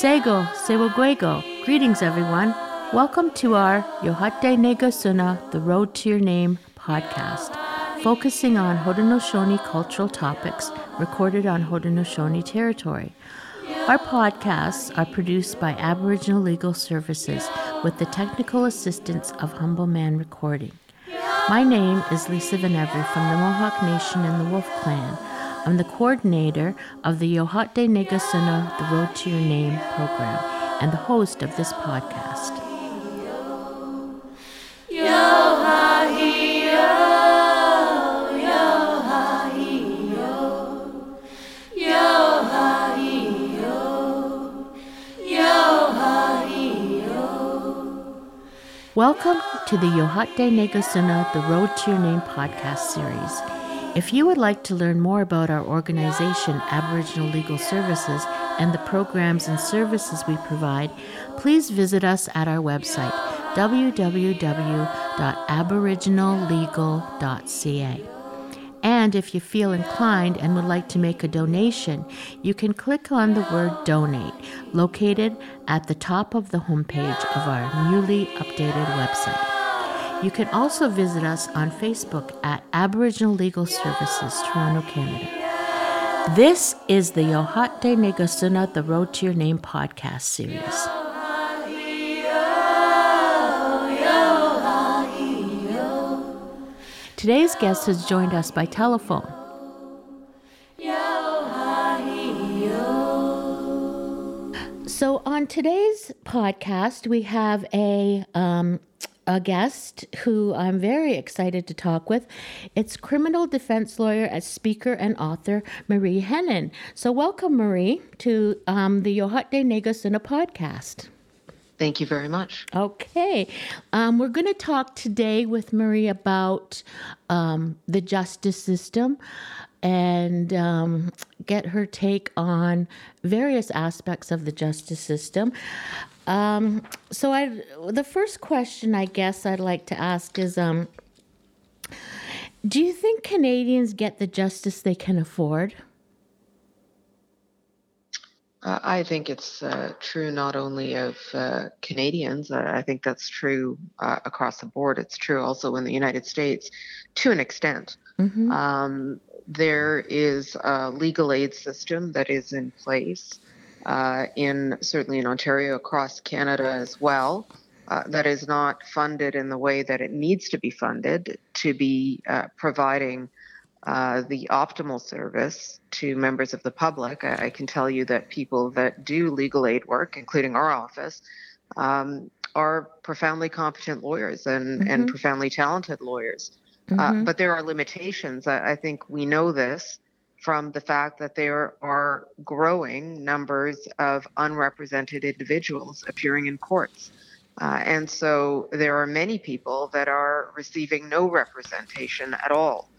Sego, Sewaguego. Greetings, everyone. Welcome to our Yohate Negasuna, The Road to Your Name podcast, focusing on Haudenosaunee cultural topics recorded on Haudenosaunee territory. Our podcasts are produced by Aboriginal Legal Services with the technical assistance of Humble Man Recording. My name is Lisa Venevri from the Mohawk Nation and the Wolf Clan. I'm the coordinator of the Yohate Negasuna The Road to Your Name program and the host of this podcast. Welcome to the Yohate Negasuna The Road to Your Name podcast series. If you would like to learn more about our organization, Aboriginal Legal Services, and the programs and services we provide, please visit us at our website, www.aboriginallegal.ca. And if you feel inclined and would like to make a donation, you can click on the word donate located at the top of the homepage of our newly updated website. You can also visit us on Facebook at Aboriginal Legal Services, Toronto, Canada. This is the Yohate Negasuna The Road to Your Name podcast series. Today's guest has joined us by telephone. So, on today's podcast, we have a um, a guest who I'm very excited to talk with. It's criminal defense lawyer, as speaker, and author Marie Henein. So, welcome, Marie, to um, the Yohate Negasuna podcast. Thank you very much. Okay. Um, we're going to talk today with Marie about um, the justice system and um, get her take on various aspects of the justice system. Um, so, I the first question I guess I'd like to ask is, um, do you think Canadians get the justice they can afford? Uh, I think it's uh, true not only of uh, Canadians, I think that's true uh, across the board. It's true also in the United States to an extent. Mm-hmm. Um, there is a legal aid system that is in place uh, in certainly in Ontario, across Canada as well. Uh, that is not funded in the way that it needs to be funded to be providing uh, the optimal service to members of the public. I, I, can tell you that people that do legal aid work, including our office, um, are profoundly competent lawyers and, mm-hmm. and profoundly talented lawyers. Uh, mm-hmm. Uh, but there are limitations. I, I, think we know this from the fact that there are growing numbers of unrepresented individuals appearing in courts. Uh, and so there are many people that are receiving no representation at all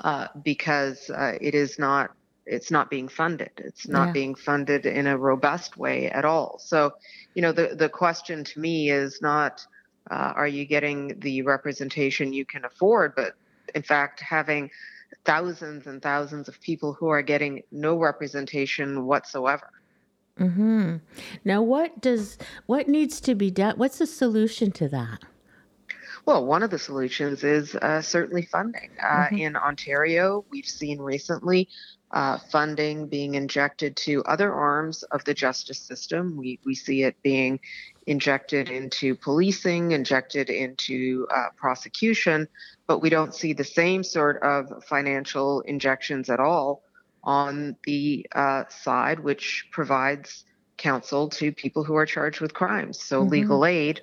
uh, because uh, it is not it's not being funded. It's not yeah. being funded in a robust way at all. So, you know, the the question to me is not uh, are you getting the representation you can afford, but in fact having thousands and thousands of people who are getting no representation whatsoever. Mm-hmm. Now, what does what needs to be done? What's the solution to that? Well, one of the solutions is uh, certainly funding. Uh, mm-hmm. In Ontario, we've seen recently uh, funding being injected to other arms of the justice system. We, we see it being injected into policing, injected into uh, prosecution, but we don't see the same sort of financial injections at all on the uh, side which provides counsel to people who are charged with crimes. So mm-hmm. legal aid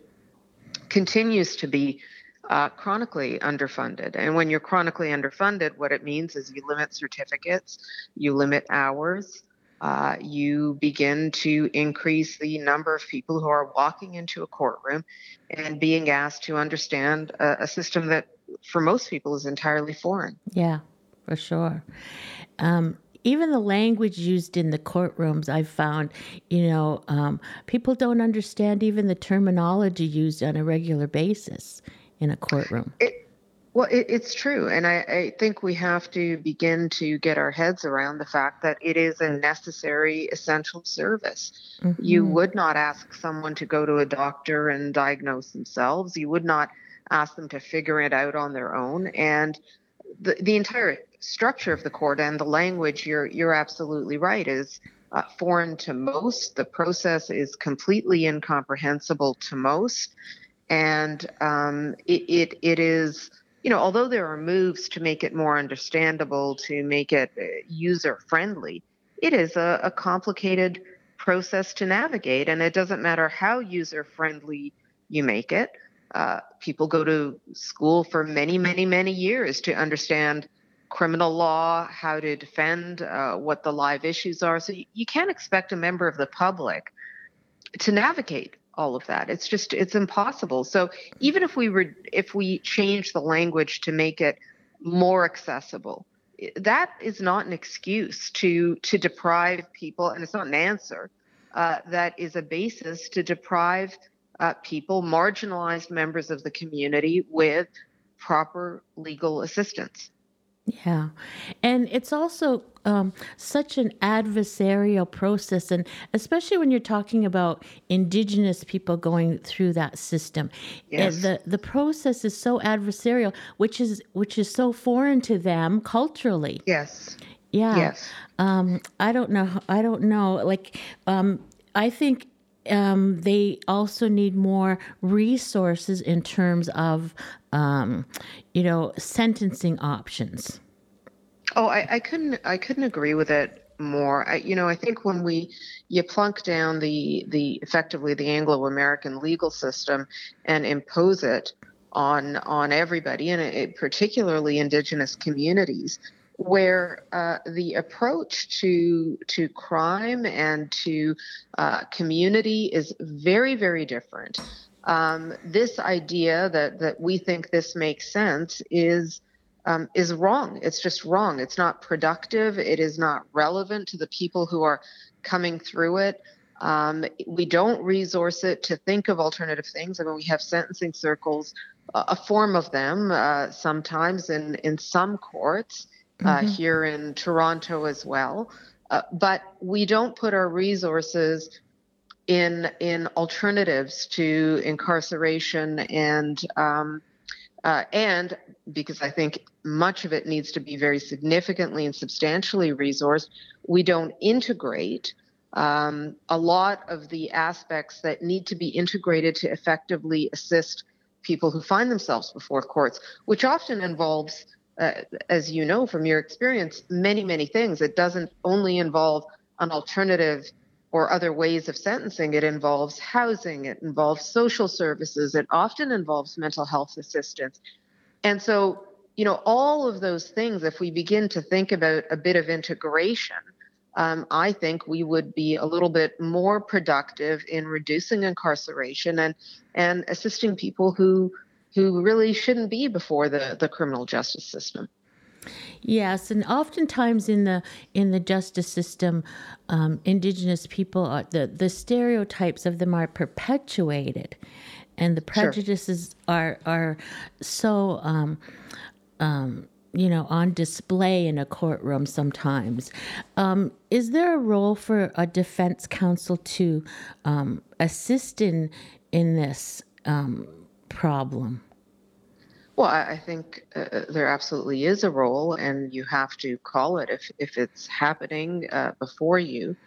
continues to be uh, chronically underfunded. And when you're chronically underfunded, what it means is you limit certificates, you limit hours, uh, you begin to increase the number of people who are walking into a courtroom and being asked to understand a, a system that, for most people, is entirely foreign. Yeah, for sure. Um, even the language used in the courtrooms, I've found, you know, um, people don't understand even the terminology used on a regular basis in a courtroom. It, Well, it, it's true. And I, I, think we have to begin to get our heads around the fact that it is a necessary, essential service. Mm-hmm. You would not ask someone to go to a doctor and diagnose themselves. You would not ask them to figure it out on their own. And the, the entire structure of the court and the language, you're, you're absolutely right, is uh, foreign to most. The process is completely incomprehensible to most. And um, it, it, it is you know, although there are moves to make it more understandable, to make it uh, user friendly, it is a, a complicated process to navigate. And it doesn't matter how user friendly you make it. Uh, people go to school for many, many, many years to understand criminal law, how to defend, uh, what the live issues are. So you, you can't expect a member of the public to navigate all of that. It's just it's impossible. So even if we were if we change the language to make it more accessible, that is not an excuse to to deprive people, and it's not an answer. Uh, that is a basis to deprive uh, people, marginalized members of the community, with proper legal assistance. Yeah. And it's also um, such an adversarial process. And especially when you're talking about Indigenous people going through that system, yes. the, the process is so adversarial, which is, which is so foreign to them culturally. Yes. Yeah. Yes. Um, I don't know. I don't know. Like, um, I think um, they also need more resources in terms of, um, you know, sentencing options. Oh, I, I couldn't. I couldn't agree with it more. I, you know, I think when we you plunk down the the effectively the Anglo-American legal system and impose it on on everybody, and it, particularly Indigenous communities, where uh, the approach to to crime and to uh, community is very very different. Um, this idea that that we think this makes sense is um, is wrong. It's just wrong. It's not productive. It is not relevant to the people who are coming through it. Um, we don't resource it to think of alternative things. I mean, we have sentencing circles, uh, a form of them uh, sometimes in, in some courts mm-hmm. here in Toronto as well. Uh, but we don't put our resources in in alternatives to incarceration and um, uh, and because I think much of it needs to be very significantly and substantially resourced, we don't integrate um, a lot of the aspects that need to be integrated to effectively assist people who find themselves before courts, which often involves, uh, as you know from your experience, many, many things. It doesn't only involve an alternative or other ways of sentencing. It involves housing, it involves social services, it often involves mental health assistance. And so, you know, all of those things, if we begin to think about a bit of integration, um, I think we would be a little bit more productive in reducing incarceration and and assisting people who who really shouldn't be before the, the criminal justice system. Yes, and oftentimes in the in the justice system, um, Indigenous people are the the stereotypes of them are perpetuated, and the prejudices sure. are are so. Um, um, you know, on display in a courtroom sometimes. Um, is there a role for a defense counsel to um, assist in in this um, problem? Well, I think uh, uh, there absolutely is a role, and you have to call it if, if it's happening uh, before you.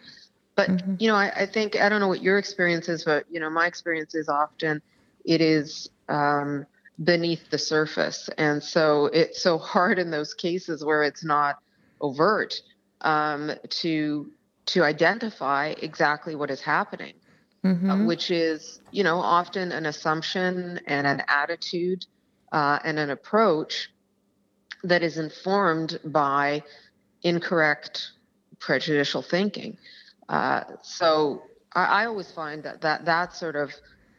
But, mm-hmm. you know, I, I, think, I don't know what your experience is, but, you know, my experience is often it is um, beneath the surface. And so it's so hard in those cases where it's not overt um, to to identify exactly what is happening, mm-hmm. uh, which is, you know, often an assumption and an attitude uh, and an approach that is informed by incorrect prejudicial thinking. Uh, so I, I, always find that, that that's sort of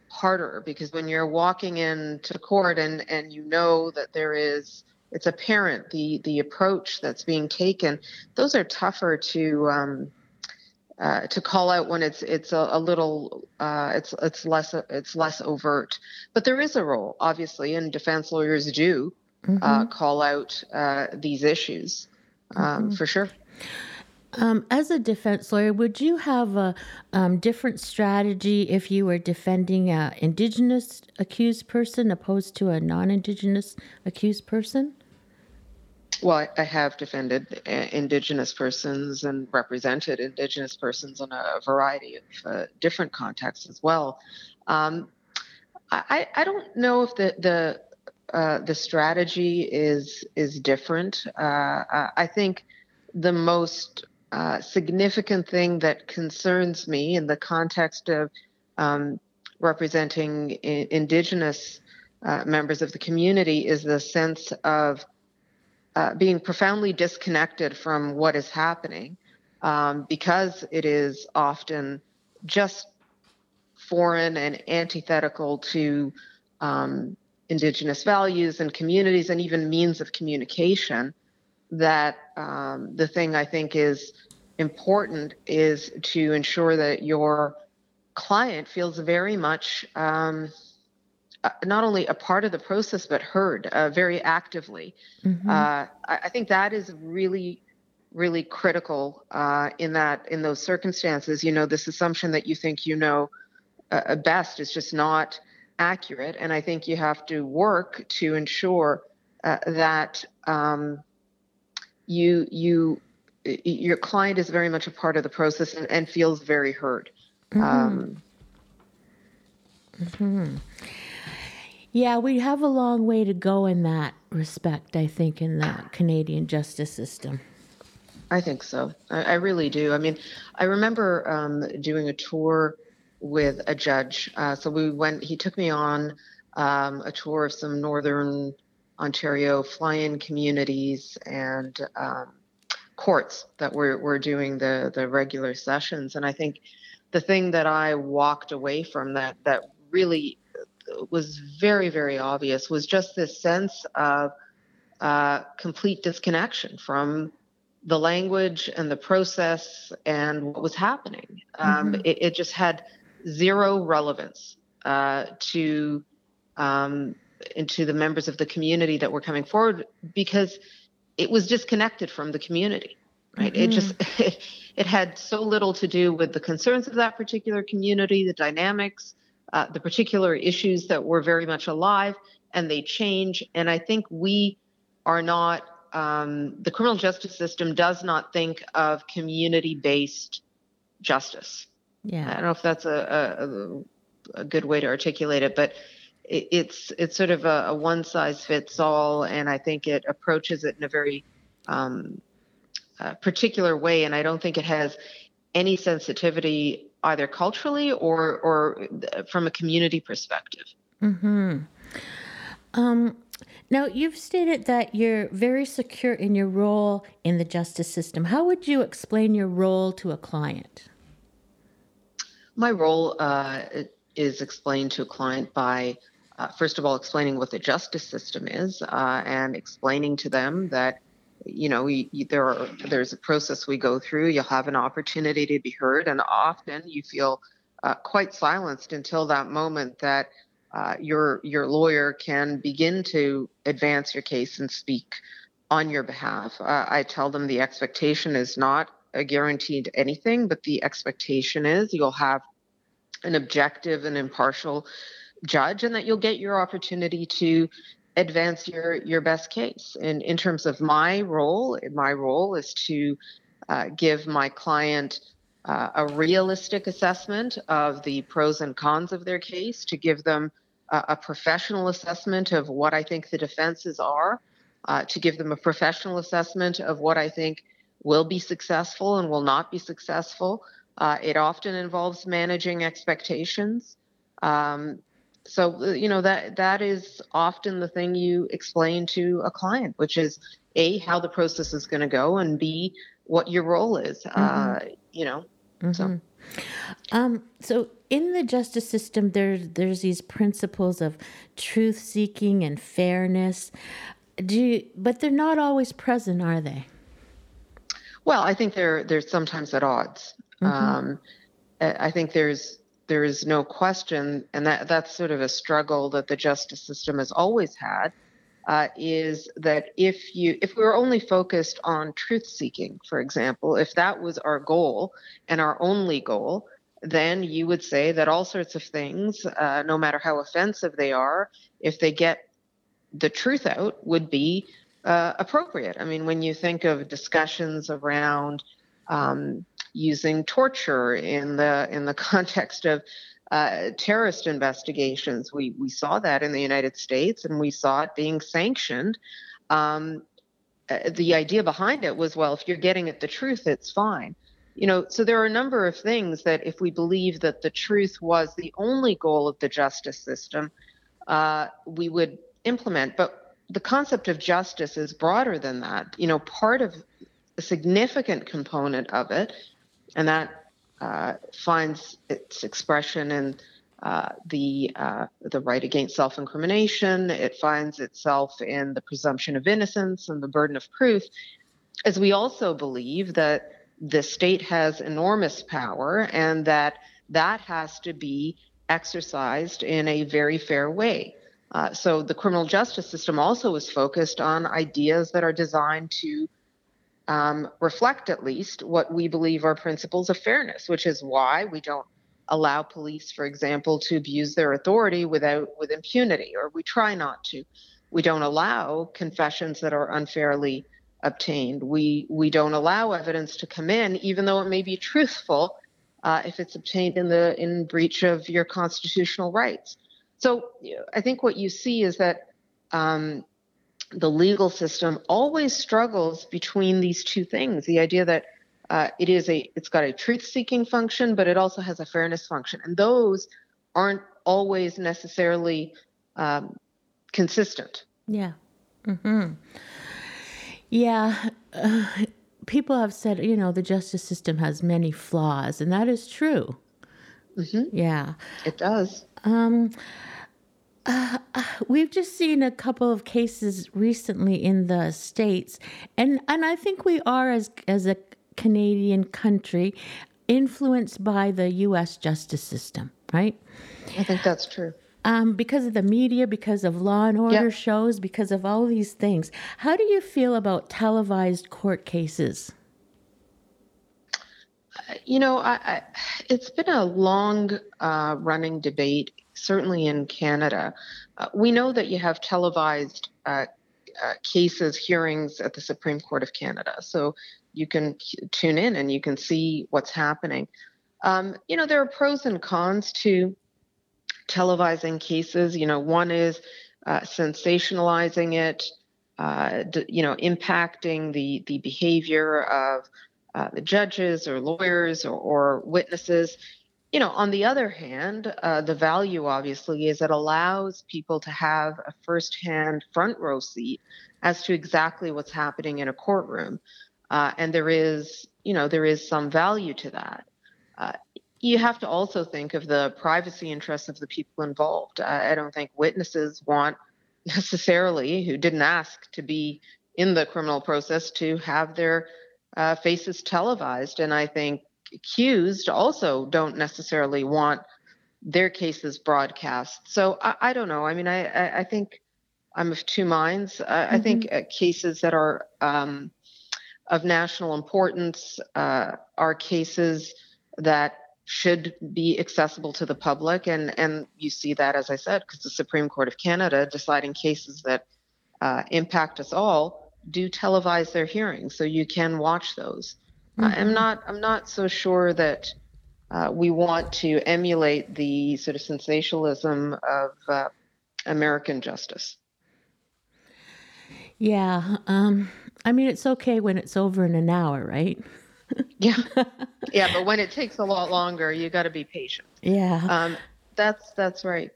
harder because when you're walking into court and, and you know that there is it's apparent the the approach that's being taken those are tougher to um, uh, to call out when it's it's a, a little uh, it's it's less it's less overt. But there is a role, obviously, and defense lawyers do mm-hmm. call out these issues um, mm-hmm. for sure. Um, as a defense lawyer, would you have a um, different strategy if you were defending an Indigenous accused person opposed to a non Indigenous accused person? Well, I have defended uh, Indigenous persons and represented Indigenous persons in a variety of uh, different contexts as well. Um, I, I don't know if the the uh, the strategy is is different. Uh, I think the most uh, significant thing that concerns me in the context of um, representing I- Indigenous uh, members of the community is the sense of uh, being profoundly disconnected from what is happening um, because it is often just foreign and antithetical to um, Indigenous values and communities and even means of communication that um, the thing I think is important is to ensure that your client feels very much um, not only a part of the process but heard uh, very actively. Mm-hmm. Uh, I, I, think that is really really critical uh, in that in those circumstances you know this assumption that you think you know uh, best is just not accurate and i think you have to work to ensure uh, that um, you you your client is very much a part of the process and, and feels very heard. Mm-hmm. Um, mm-hmm. Yeah, we have a long way to go in that respect, I think, in the Canadian justice system. I think so. I, I really do. I mean, I remember um, doing a tour with a judge. Uh, so we went, he took me on um, a tour of some Northern Ontario fly in communities and um, courts that were, were doing the, the regular sessions. And I think the thing that I walked away from that, that really was very, very obvious was just this sense of uh, complete disconnection from the language and the process and what was happening. Um, mm-hmm. it, it, just had zero relevance uh, to um, into the members of the community that were coming forward because it was disconnected from the community right mm-hmm. it just it, it, had so little to do with the concerns of that particular community the dynamics uh, the particular issues that were very much alive and they change and i think we are not um, the criminal justice system does not think of community based justice yeah i don't know if that's a, a, a good way to articulate it but it's it's sort of a, a, one size fits all, and I think it approaches it in a very um, uh, particular way. And I don't think it has any sensitivity either culturally or or from a community perspective. Hmm. Um, now you've stated that you're very secure in your role in the justice system. How would you explain your role to a client? My role uh, is explained to a client by uh, first of all, explaining what the justice system is uh, and explaining to them that, you know, there are, there's a process we go through. You'll have an opportunity to be heard, and often you feel uh, quite silenced until that moment that uh, your your lawyer can begin to advance your case and speak on your behalf. Uh, I tell them the expectation is not a guaranteed anything, but the expectation is you'll have an objective and impartial judge and that you'll get your opportunity to advance your your best case. And in terms of my role my role is to uh, give my client uh, a realistic assessment of the pros and cons of their case to give them a, a professional assessment of what i think the defenses are uh, to give them a professional assessment of what i think will be successful and will not be successful. Uh, it often involves managing expectations. Um, so uh, you know that that is often the thing you explain to a client which is a how the process is going to go and b what your role is uh, mm-hmm. uh, you know mm-hmm. so um, so in the justice system there's there's these principles of truth seeking and fairness do you, but they're not always present are they well i think they're they're sometimes at odds mm-hmm. um, i think there's there is no question, and that that's sort of a struggle that the justice system has always had, uh, is that if you if we were only focused on truth seeking, for example, if that was our goal and our only goal, then you would say that all sorts of things, uh, no matter how offensive they are, if they get the truth out, would be uh, appropriate. I mean, when you think of discussions around um, using torture in the in the context of uh, terrorist investigations. We we saw that in the United States, and we saw it being sanctioned. Um, uh, the idea behind it was, well, if you're getting at the truth, it's fine. You know, so there are a number of things that, if we believe that the truth was the only goal of the justice system, uh, we would implement. But the concept of justice is broader than that. You know, part of a significant component of it, and that uh, finds its expression in uh, the uh, the right against self-incrimination. It finds itself in the presumption of innocence and the burden of proof. As we also believe that the state has enormous power and that that has to be exercised in a very fair way. Uh, so the criminal justice system also is focused on ideas that are designed to um, reflect at least what we believe are principles of fairness, which is why we don't allow police, for example, to abuse their authority without with impunity, or we try not to. We don't allow confessions that are unfairly obtained. We we don't allow evidence to come in, even though it may be truthful, uh, if it's obtained in the in breach of your constitutional rights. So I think what you see is that um, the legal system always struggles between these two things. The idea that uh, it is a it's got a truth seeking function but it also has a fairness function. And those aren't always necessarily um, consistent. Yeah. Mm-hmm. yeah. Uh, people have said you know the justice system has many flaws and that is true. Mm-hmm. yeah. It does. Um, uh, we've just seen a couple of cases recently in the states, and and I think we are as as a Canadian country influenced by the U.S. justice system, right? I think that's true. Um, because of the media, because of law and order yep. shows, because of all these things. How do you feel about televised court cases? You know, I, I, it's been a long uh, running debate certainly in Canada. Uh, we know that you have televised uh, uh, cases, hearings at the Supreme Court of Canada. So you can tune in and you can see what's happening. Um, you know, there are pros and cons to televising cases. You know, one is uh, sensationalizing it, uh, you know, impacting the, the behavior of uh, the judges or lawyers or, or witnesses you know, on the other hand, uh, the value obviously is it allows people to have a firsthand front row seat as to exactly what's happening in a courtroom. Uh, and there is, you know, there is some value to that. Uh, you have to also think of the privacy interests of the people involved. I don't think witnesses want necessarily, who didn't ask to be in the criminal process, to have their uh, faces televised. And I think accused also don't necessarily want their cases broadcast. So I, I don't know. I mean, I, I, I, think I'm of two minds. I, mm-hmm. I think uh, cases that are um, of national importance uh, are cases that should be accessible to the public, and and you see that as I said, because the Supreme Court of Canada deciding cases that uh, impact us all do televise their hearings, so you can watch those. Mm-hmm. I'm not. I'm not so sure that uh, we want to emulate the sort of sensationalism of uh, American justice. Yeah. Um, I mean, it's okay when it's over in an hour, right? yeah. Yeah, but when it takes a lot longer, you got to be patient. Yeah. Um, that's that's right.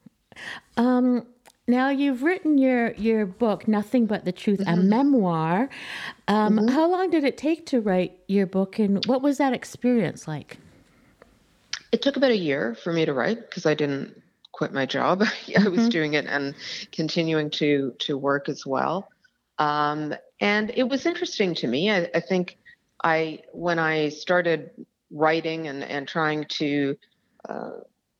Um, now you've written your your book, Nothing But the Truth, mm-hmm. a memoir. Um, mm-hmm. How long did it take to write your book, and what was that experience like? It took about a year for me to write because I didn't quit my job. I mm-hmm. was doing it and continuing to to work as well. Um, and it was interesting to me. I, I think I when I started writing and and trying to uh,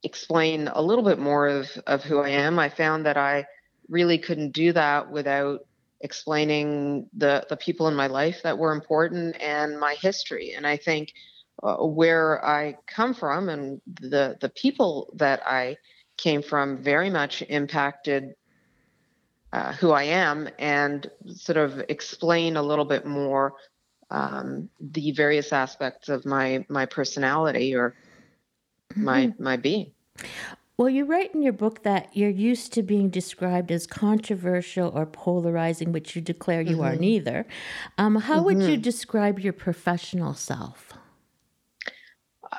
explain a little bit more of, of who I am, I found that I really couldn't do that without explaining the the people in my life that were important and my history. And I think uh, where I come from and the the people that I came from very much impacted uh, who I am and sort of explain a little bit more um, the various aspects of my my personality or my mm-hmm. my being. Well, you write in your book that you're used to being described as controversial or polarizing, which you declare you mm-hmm. are neither. Um, how mm-hmm. would you mm-hmm. describe your professional self? Uh,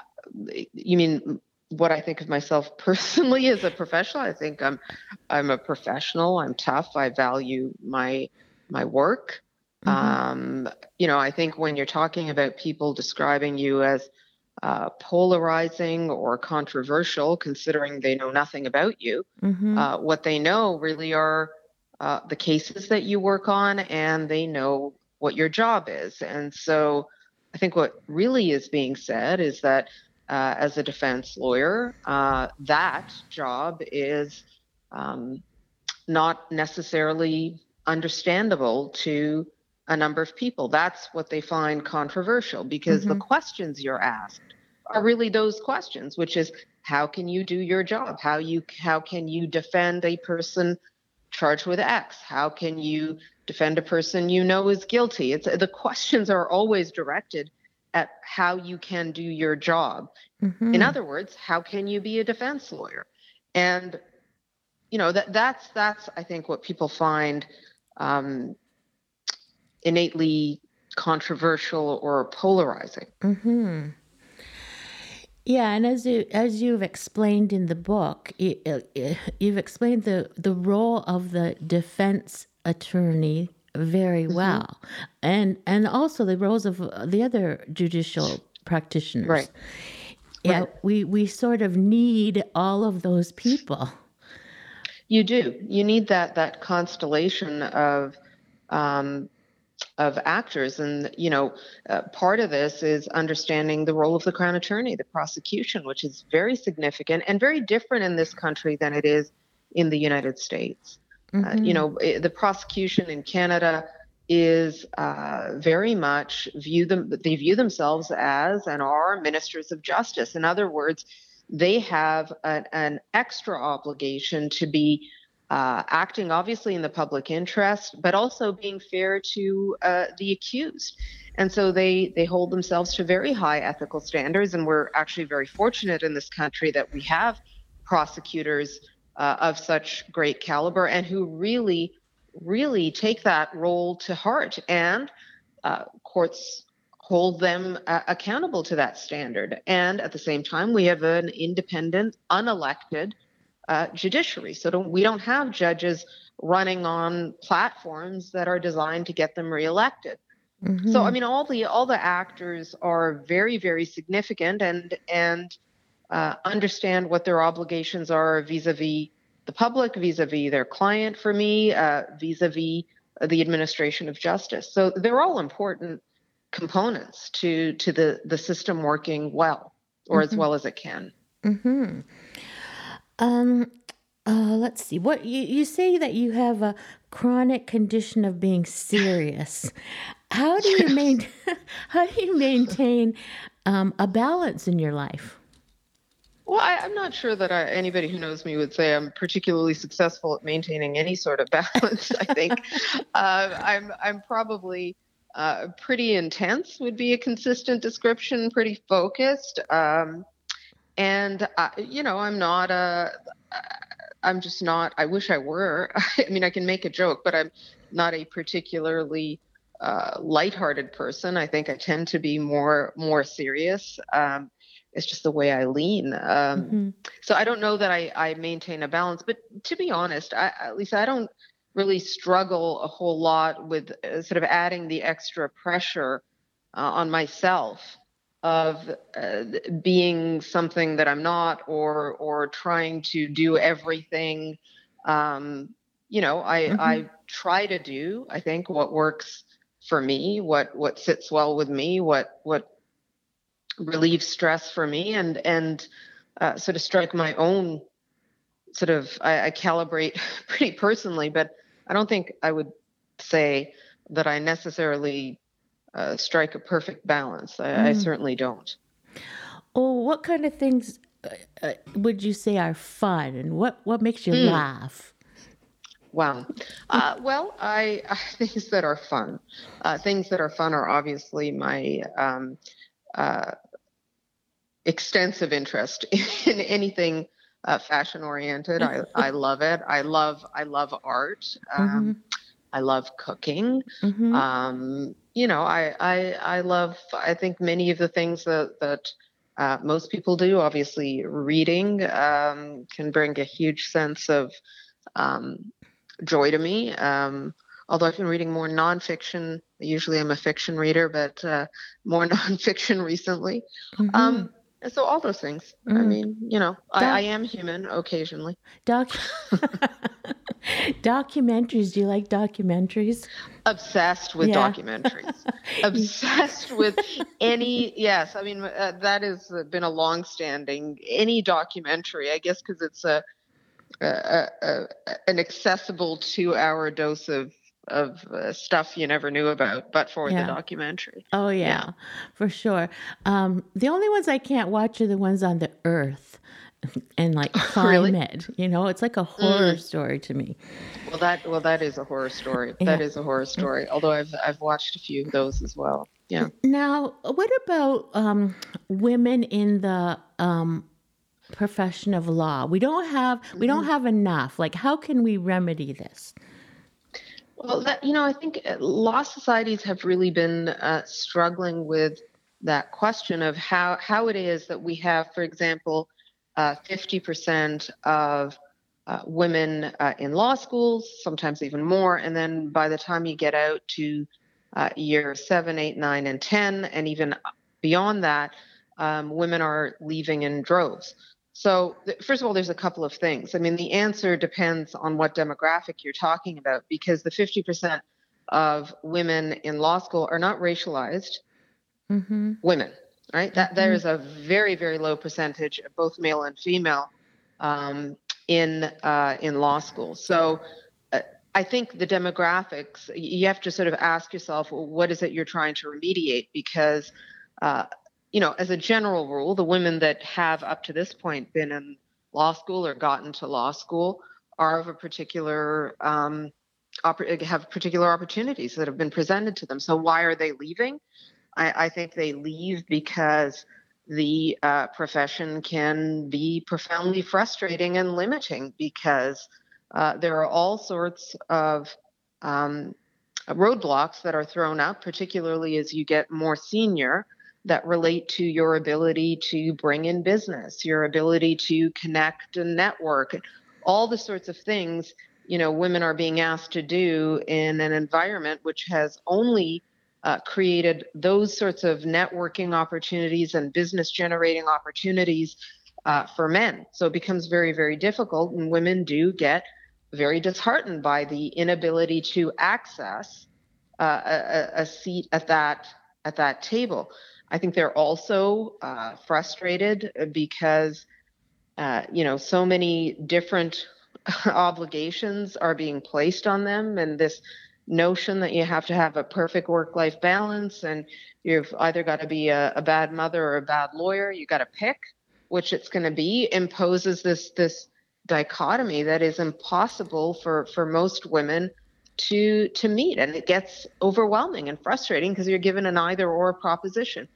you mean what I think of myself personally as a professional? I think I'm I'm a professional. I'm tough. I value my my work. Mm-hmm. Um, you know, I think when you're talking about people describing you as uh, polarizing or controversial, considering they know nothing about you. Mm-hmm. Uh, what they know really are uh, the cases that you work on, and they know what your job is. And so, I think what really is being said is that uh, as a defense lawyer, uh, that job is um, not necessarily understandable to a number of people. That's what they find controversial because mm-hmm. the questions you're asked are really those questions, which is how can you do your job? How you how can you defend a person charged with X? How can you defend a person you know is guilty? It's the questions are always directed at how you can do your job. Mm-hmm. In other words, how can you be a defense lawyer? And you know that that's that's I think what people find um, innately controversial or polarizing. Mm-hmm. Yeah, and as you as you've explained in the book, you, have explained the the role of the defense attorney very mm-hmm. well, and and also the roles of the other judicial practitioners. Right. Yeah, right. we we sort of need all of those people. You do. You need that that constellation of um, of actors. And you know uh, part of this is understanding the role of the crown attorney the prosecution which is very significant and very different in this country than it is in the united states. Mm-hmm. uh, you know it, the prosecution in canada is uh, very much view them they view themselves as and are ministers of justice. In other words they have an, an extra obligation to be uh, acting obviously in the public interest, but also being fair to uh, the accused. And so they they hold themselves to very high ethical standards, and we're actually very fortunate in this country that we have prosecutors uh, of such great caliber and who really really take that role to heart, and uh, courts hold them uh, accountable to that standard. And at the same time, we have an independent, unelected uh, judiciary. So don't, we don't have judges running on platforms that are designed to get them reelected. Mm-hmm. So I mean, all the all the actors are very very significant and and uh, understand what their obligations are vis-a-vis the public, vis-a-vis their client. For me, uh, vis-a-vis the administration of justice. So they're all important components to to the the system working well or mm-hmm. as well as it can. Mm-hmm. Um, uh, let's see. What you, you say that you have a chronic condition of being serious. How do you maintain? how do you maintain um, a balance in your life? Well, I, am not sure that I, anybody who knows me would say I'm particularly successful at maintaining any sort of balance. I think uh, I'm I'm probably uh, pretty intense would be a consistent description. Pretty focused. Um, and uh, you know i'm not a i'm just not i wish i were. I mean i can make a joke but i'm not a particularly uh, lighthearted person. I think i tend to be more more serious. Um, it's just the way i lean. Um, mm-hmm. so i don't know that I, I maintain a balance but to be honest I, at least i don't really struggle a whole lot with uh, sort of adding the extra pressure uh, on myself of uh, being something that I'm not or or trying to do everything um, you know I mm-hmm. I try to do I think what works for me what what sits well with me what what relieves stress for me and and uh, sort of strike my own sort of I, I calibrate pretty personally, but I don't think I would say that I necessarily uh, strike a perfect balance. I, mm. I, certainly don't. Oh, what kind of things uh, uh, would you say are fun, and what what makes you mm. laugh? Wow. Uh, well, I, I, things that are fun. Uh, things that are fun are obviously my um, uh, extensive interest in anything uh, fashion oriented. I, I love it. I love I love art. Um, mm-hmm. I love cooking. Mm-hmm. Um, you know, I, I I love. I think many of the things that that uh, most people do. Obviously, reading um, can bring a huge sense of um, joy to me. Um, although I've been reading more nonfiction. Usually, I'm a fiction reader, but uh, more nonfiction recently. Mm-hmm. Um, so all those things. Mm. I mean, you know, Doc- I, I, am human occasionally. Doc- documentaries. Do you like documentaries? Obsessed with yeah. documentaries. Obsessed with any. Yes, I mean uh, that has been a long-standing any documentary. I guess because it's a, a, a, an accessible two-hour dose of of uh, stuff you never knew about, but for yeah. the documentary. Oh yeah, yeah. for sure. Um, the only ones I can't watch are the ones on the Earth and like climate. really? You know, it's like a horror mm. story to me. Well, that well that is a horror story. Yeah. That is a horror story. Although I've I've watched a few of those as well. Yeah. Now, what about um, women in the um, profession of law? We don't have we don't mm-hmm. have enough. Like, how can we remedy this? Well, that, you know, I think uh, law societies have really been uh, struggling with that question of how, how it is that we have, for example, uh, 50% of uh, women uh, in law schools, sometimes even more. And then by the time you get out to uh, year seven, eight, nine, and 10, and even beyond that, um, women are leaving in droves. So, first of all, there's a couple of things. I mean, the answer depends on what demographic you're talking about, because the 50% of women in law school are not racialized mm-hmm. women, right? That mm-hmm. there is a very, very low percentage of both male and female um, in uh, in law school. So, uh, I think the demographics you have to sort of ask yourself, well, what is it you're trying to remediate? Because uh, you know, as a general rule, the women that have up to this point been in law school or gotten to law school are of a particular um, have particular opportunities that have been presented to them. So why are they leaving? I, I think they leave because the uh, profession can be profoundly frustrating and limiting because uh, there are all sorts of um, roadblocks that are thrown up, particularly as you get more senior that relate to your ability to bring in business, your ability to connect and network, all the sorts of things you know women are being asked to do in an environment which has only uh, created those sorts of networking opportunities and business generating opportunities uh, for men. So it becomes very, very difficult, and women do get very disheartened by the inability to access uh, a, a, seat at that at that table. I think they're also uh, frustrated because, uh, you know, so many different obligations are being placed on them, and this notion that you have to have a perfect work-life balance, and you've either got to be a, a bad mother or a bad lawyer. You got to pick which it's going to be. Imposes this this dichotomy that is impossible for for most women to to meet and it gets overwhelming and frustrating because you're given an either or proposition.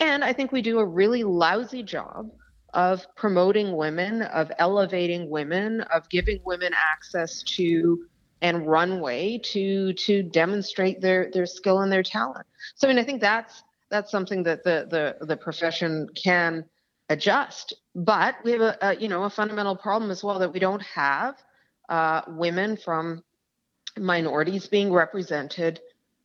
And i think we do a really lousy job of promoting women of elevating women of giving women access to and runway to to demonstrate their their skill and their talent. So i mean i think that's that's something that the the, the profession can adjust. But we have a, a you know a fundamental problem as well that we don't have uh, women from minorities being represented,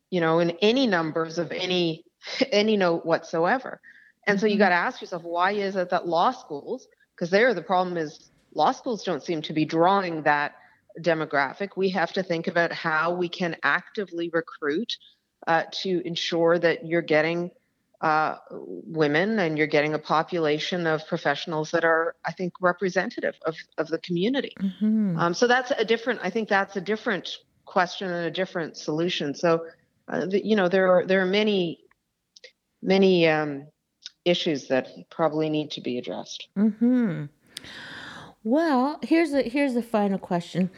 you know, in any numbers of any any note whatsoever. And so you mm-hmm. got to ask yourself, why is it that law schools, because there the problem is law schools don't seem to be drawing that demographic. We have to think about how we can actively recruit uh, to ensure that you're getting uh, women and you're getting a population of professionals that are, I think, representative of, of the community. Mm-hmm. Um, so that's a different, I think that's a different question and a different solution. So, uh, the, you know, there are, there are many, many um, issues that probably need to be addressed. Mm-hmm. Well, here's a, here's the final question.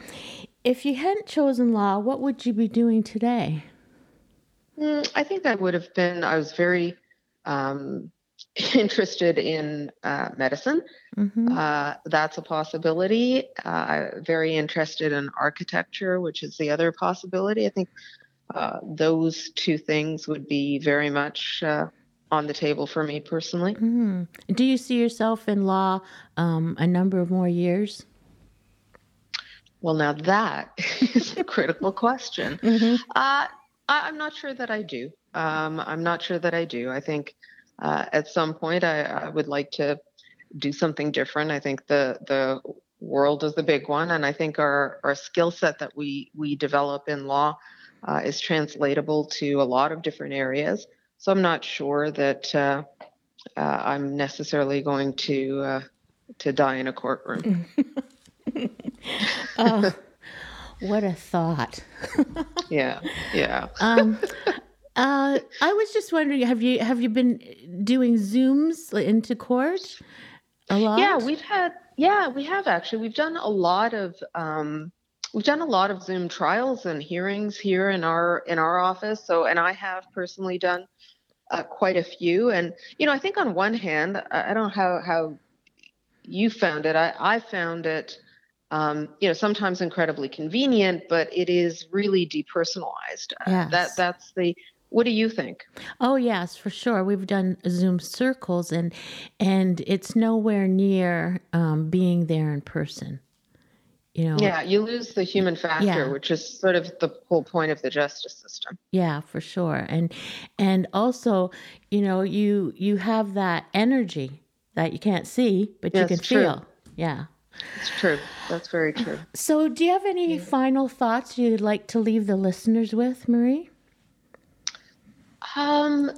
If you hadn't chosen law, what would you be doing today? Mm, I think I would have been, I was very um, interested in uh, medicine. Mm-hmm. Uh, that's a possibility. Uh, very interested in architecture, which is the other possibility. I think uh, those two things would be very much uh, on the table for me personally. Mm-hmm. Do you see yourself in law um, a number of more years? Well, now that is a critical question. Mm-hmm. Uh, I, am not sure that I do. Um, I'm not sure that I do. I think uh, at some point I, I, would like to do something different. I think the the world is the big one, and I think our our skill set that we we develop in law uh, is translatable to a lot of different areas. So I'm not sure that uh, uh I'm necessarily going to uh, to die in a courtroom. oh, what a thought. yeah, yeah. um, uh, I was just wondering, have you have you been doing zooms into court a lot? Yeah, we've had. Yeah, we have actually. We've done a lot of. Um, we've done a lot of Zoom trials and hearings here in our in our office. So, and I have personally done uh, quite a few. And you know, I think on one hand, I don't know how how you found it. I I found it um, you know, sometimes incredibly convenient, but it is really depersonalized. Uh, that that's the what do you think? Oh yes, for sure. We've done Zoom circles, and and it's nowhere near um, being there in person. You know. Yeah, you lose the human factor, yeah. which is sort of the whole point of the justice system. Yeah, for sure, and and also, you know, you you have that energy that you can't see, but you can true. feel. Yeah. It's true. That's very true. So, do you have any yeah. final thoughts you'd like to leave the listeners with, Marie? Um,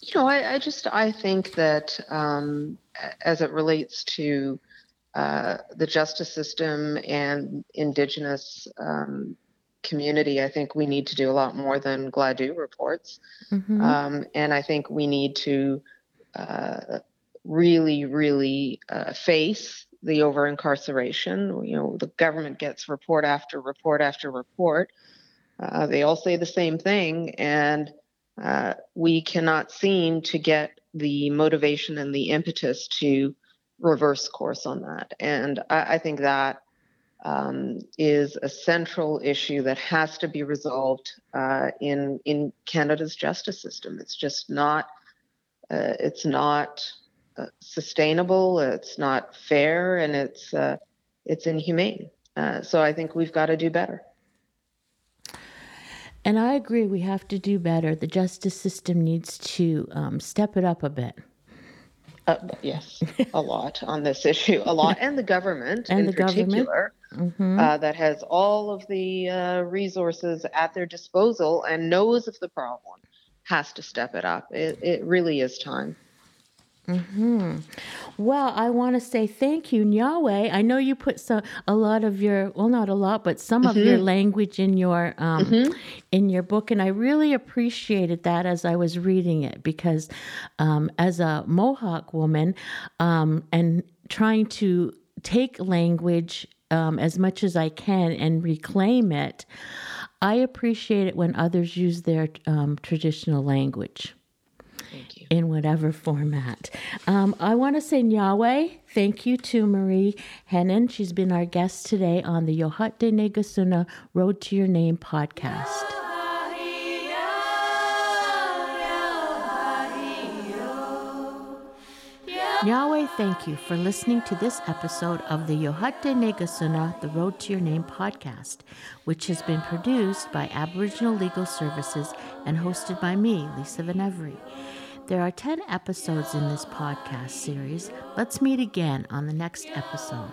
you know, I, I just I think that um, as it relates to uh, the justice system and Indigenous um, community, I think we need to do a lot more than Gladue reports, mm-hmm. um, and I think we need to uh, really, really uh, face the over incarceration. You know, the government gets report after report after report. Uh, they all say the same thing, and uh, we cannot seem to get the motivation and the impetus to reverse course on that. And I, I think that um, is a central issue that has to be resolved uh, in in Canada's justice system. It's just not. Uh, it's not uh, sustainable. It's not fair, and it's uh, it's inhumane. Uh, so I think we've got to do better. And I agree, we have to do better. The justice system needs to um, step it up a bit. Uh, yes, a lot on this issue, a lot, and the government and in the particular, government. Mm-hmm. Uh, that has all of the uh, resources at their disposal and knows of the problem, has to step it up. It, it really is time. Hmm. Well, I want to say thank you, Yahweh. I know you put some a lot of your well, not a lot, but some mm-hmm. of your mm-hmm. language in your um, mm-hmm. in your book, and I really appreciated that as I was reading it because um, as a Mohawk woman um, and trying to take language um, as much as I can and reclaim it, I appreciate it when others use their um, traditional language. Thank you. In whatever format. Um, I want to say Yahweh, thank you to Marie Henein. She's been our guest today on the Yohatde Negasuna Road to Your Name podcast. Yahweh, thank you for listening to this episode of the Yohatde Negasuna, the Road to Your Name podcast, which has been produced by Aboriginal Legal Services and hosted by me, Lisa Venevri. There are 10 episodes in this podcast series. Let's meet again on the next episode.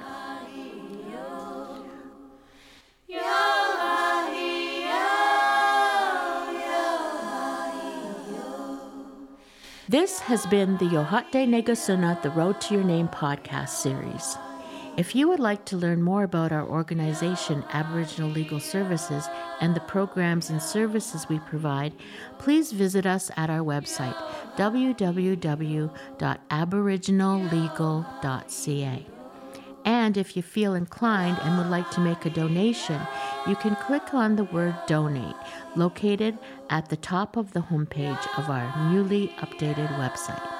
This has been the Yohatde Negasuna, The Road to Your Name podcast series. If you would like to learn more about our organization, Aboriginal Legal Services, and the programs and services we provide, please visit us at our website, www.aboriginallegal.ca. And if you feel inclined and would like to make a donation, you can click on the word donate located at the top of the homepage of our newly updated website.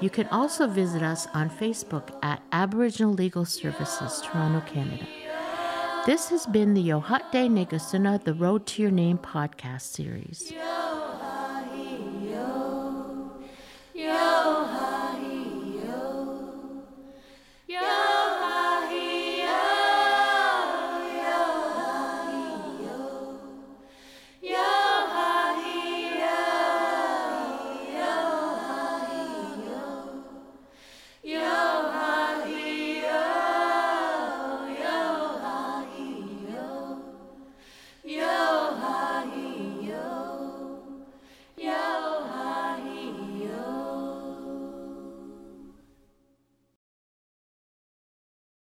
You can also visit us on Facebook at Aboriginal Legal Services, Toronto, Canada. This has been the Yohatde Negasuna, The Road to Your Name podcast series.